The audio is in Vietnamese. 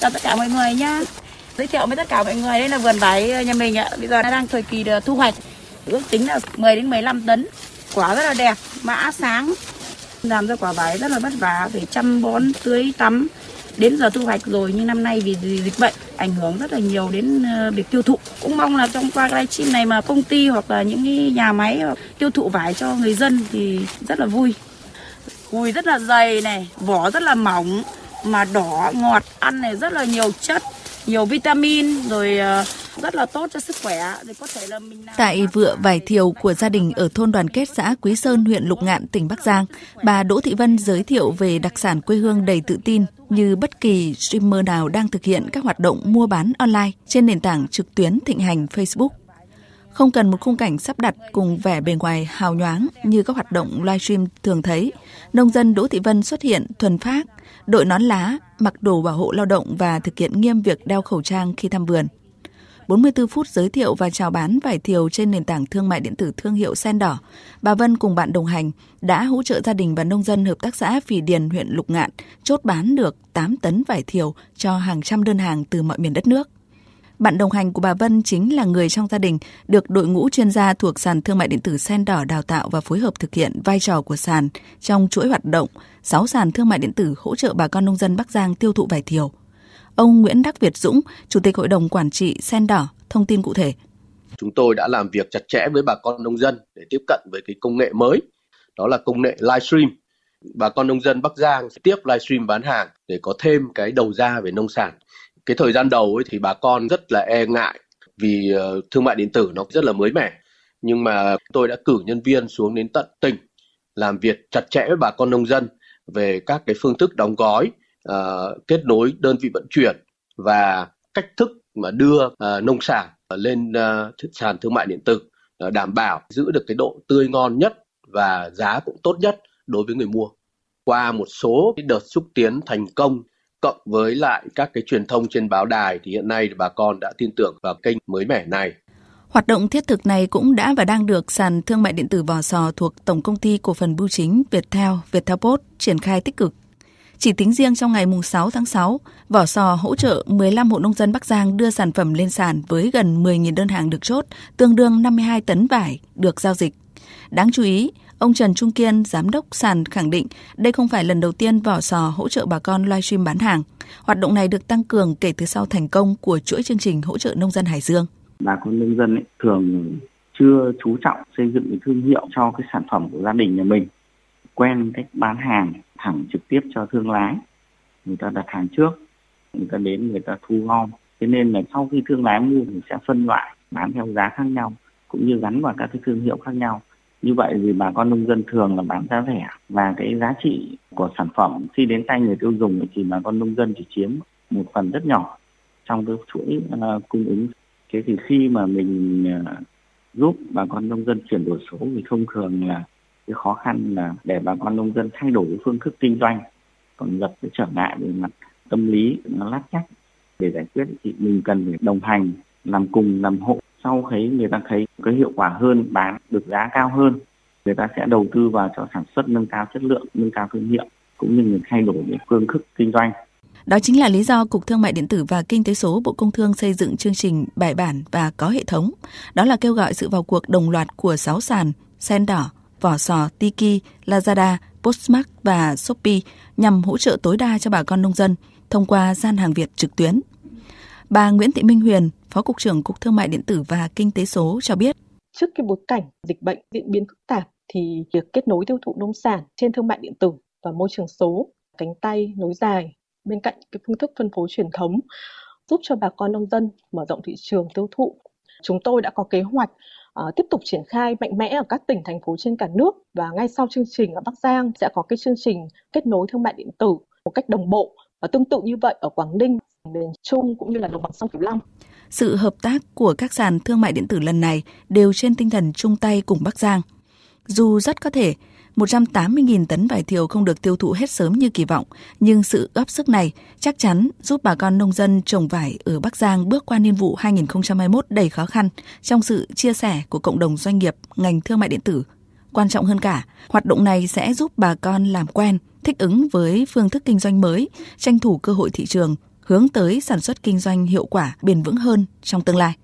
Chào tất cả mọi người nhá. Giới thiệu với tất cả mọi người đây là vườn vải nhà mình ạ. Bây giờ đang thời kỳ thu hoạch. Ước tính là 10 đến 15 tấn. Quả rất là đẹp, mã sáng. Làm ra quả vải rất là vất vả, phải chăm bón, tưới tắm. Đến giờ thu hoạch rồi nhưng năm nay vì dịch bệnh ảnh hưởng rất là nhiều đến ờ, việc tiêu thụ. Cũng mong là trong qua livestream này mà công ty hoặc là những nhà máy tiêu thụ vải cho người dân thì rất là vui. Cùi rất là dày này, vỏ rất là mỏng mà đỏ ngọt ăn này rất là nhiều chất nhiều vitamin rồi ờ, rất là tốt cho sức khỏe thì có thể là mình Tại vựa vải thiều của gia đình ở thôn đoàn kết xã Quý Sơn, huyện Lục Ngạn, tỉnh Bắc Giang, bà Đỗ Thị Vân giới thiệu về đặc sản quê hương đầy tự tin như bất kỳ streamer nào đang thực hiện các hoạt động mua bán online trên nền tảng trực tuyến thịnh hành Facebook. Không cần một khung cảnh sắp đặt cùng vẻ bề ngoài hào nhoáng như các hoạt động livestream thường thấy, nông dân Đỗ Thị Vân xuất hiện thuần phát, đội nón lá, mặc đồ bảo hộ lao động và thực hiện nghiêm việc đeo khẩu trang khi thăm vườn. 44 phút giới thiệu và chào bán vải thiều trên nền tảng thương mại điện tử thương hiệu Sen Đỏ, bà Vân cùng bạn đồng hành đã hỗ trợ gia đình và nông dân hợp tác xã Phì Điền huyện Lục Ngạn chốt bán được 8 tấn vải thiều cho hàng trăm đơn hàng từ mọi miền đất nước. Bạn đồng hành của bà Vân chính là người trong gia đình được đội ngũ chuyên gia thuộc sàn thương mại điện tử Sen Đỏ đào tạo và phối hợp thực hiện vai trò của sàn trong chuỗi hoạt động 6 sàn thương mại điện tử hỗ trợ bà con nông dân Bắc Giang tiêu thụ vải thiều. Ông Nguyễn Đắc Việt Dũng, Chủ tịch Hội đồng Quản trị Sen Đỏ, thông tin cụ thể. Chúng tôi đã làm việc chặt chẽ với bà con nông dân để tiếp cận với cái công nghệ mới, đó là công nghệ livestream. Bà con nông dân Bắc Giang sẽ tiếp livestream bán hàng để có thêm cái đầu ra về nông sản cái thời gian đầu ấy thì bà con rất là e ngại vì uh, thương mại điện tử nó rất là mới mẻ. Nhưng mà tôi đã cử nhân viên xuống đến tận tỉnh làm việc chặt chẽ với bà con nông dân về các cái phương thức đóng gói uh, kết nối đơn vị vận chuyển và cách thức mà đưa uh, nông sản lên uh, sàn thương mại điện tử uh, đảm bảo giữ được cái độ tươi ngon nhất và giá cũng tốt nhất đối với người mua. Qua một số cái đợt xúc tiến thành công cộng với lại các cái truyền thông trên báo đài thì hiện nay bà con đã tin tưởng vào kênh mới mẻ này. Hoạt động thiết thực này cũng đã và đang được sàn thương mại điện tử Vò Sò thuộc Tổng công ty cổ phần bưu chính Viettel, Viettel Post triển khai tích cực. Chỉ tính riêng trong ngày 6 tháng 6, Vỏ Sò hỗ trợ 15 hộ nông dân Bắc Giang đưa sản phẩm lên sàn với gần 10.000 đơn hàng được chốt, tương đương 52 tấn vải được giao dịch. Đáng chú ý, Ông Trần Trung Kiên, giám đốc sàn khẳng định đây không phải lần đầu tiên vỏ sò hỗ trợ bà con livestream bán hàng. Hoạt động này được tăng cường kể từ sau thành công của chuỗi chương trình hỗ trợ nông dân Hải Dương. Bà con nông dân ấy, thường chưa chú trọng xây dựng cái thương hiệu cho cái sản phẩm của gia đình nhà mình. Quen cách bán hàng thẳng trực tiếp cho thương lái. Người ta đặt hàng trước, người ta đến người ta thu gom. Thế nên là sau khi thương lái mua thì sẽ phân loại bán theo giá khác nhau cũng như gắn vào các cái thương hiệu khác nhau như vậy thì bà con nông dân thường là bán giá rẻ và cái giá trị của sản phẩm khi đến tay người tiêu dùng thì bà con nông dân chỉ chiếm một phần rất nhỏ trong cái chuỗi uh, cung ứng. Thế thì khi mà mình uh, giúp bà con nông dân chuyển đổi số thì thông thường là cái khó khăn là để bà con nông dân thay đổi cái phương thức kinh doanh còn gặp cái trở ngại về mặt tâm lý nó lát chắc để giải quyết thì mình cần phải đồng hành làm cùng làm hộ sau khi người ta thấy cái hiệu quả hơn bán được giá cao hơn người ta sẽ đầu tư vào cho sản xuất nâng cao chất lượng nâng cao thương hiệu cũng như người thay đổi về phương thức kinh doanh đó chính là lý do Cục Thương mại Điện tử và Kinh tế số Bộ Công Thương xây dựng chương trình bài bản và có hệ thống. Đó là kêu gọi sự vào cuộc đồng loạt của 6 sàn Sen Đỏ, Vỏ Sò, Tiki, Lazada, Postmark và Shopee nhằm hỗ trợ tối đa cho bà con nông dân thông qua gian hàng Việt trực tuyến. Bà Nguyễn Thị Minh Huyền, Phó Cục trưởng Cục Thương mại Điện tử và Kinh tế số cho biết. Trước cái bối cảnh dịch bệnh diễn biến phức tạp thì việc kết nối tiêu thụ nông sản trên thương mại điện tử và môi trường số cánh tay nối dài bên cạnh cái phương thức phân phối truyền thống giúp cho bà con nông dân mở rộng thị trường tiêu thụ. Chúng tôi đã có kế hoạch uh, tiếp tục triển khai mạnh mẽ ở các tỉnh thành phố trên cả nước và ngay sau chương trình ở Bắc Giang sẽ có cái chương trình kết nối thương mại điện tử một cách đồng bộ và tương tự như vậy ở Quảng Ninh, miền Trung cũng như là đồng bằng sông Cửu Long. Sự hợp tác của các sàn thương mại điện tử lần này đều trên tinh thần chung tay cùng Bắc Giang. Dù rất có thể 180.000 tấn vải thiều không được tiêu thụ hết sớm như kỳ vọng, nhưng sự góp sức này chắc chắn giúp bà con nông dân trồng vải ở Bắc Giang bước qua niên vụ 2021 đầy khó khăn trong sự chia sẻ của cộng đồng doanh nghiệp ngành thương mại điện tử. Quan trọng hơn cả, hoạt động này sẽ giúp bà con làm quen, thích ứng với phương thức kinh doanh mới, tranh thủ cơ hội thị trường, hướng tới sản xuất kinh doanh hiệu quả bền vững hơn trong tương lai.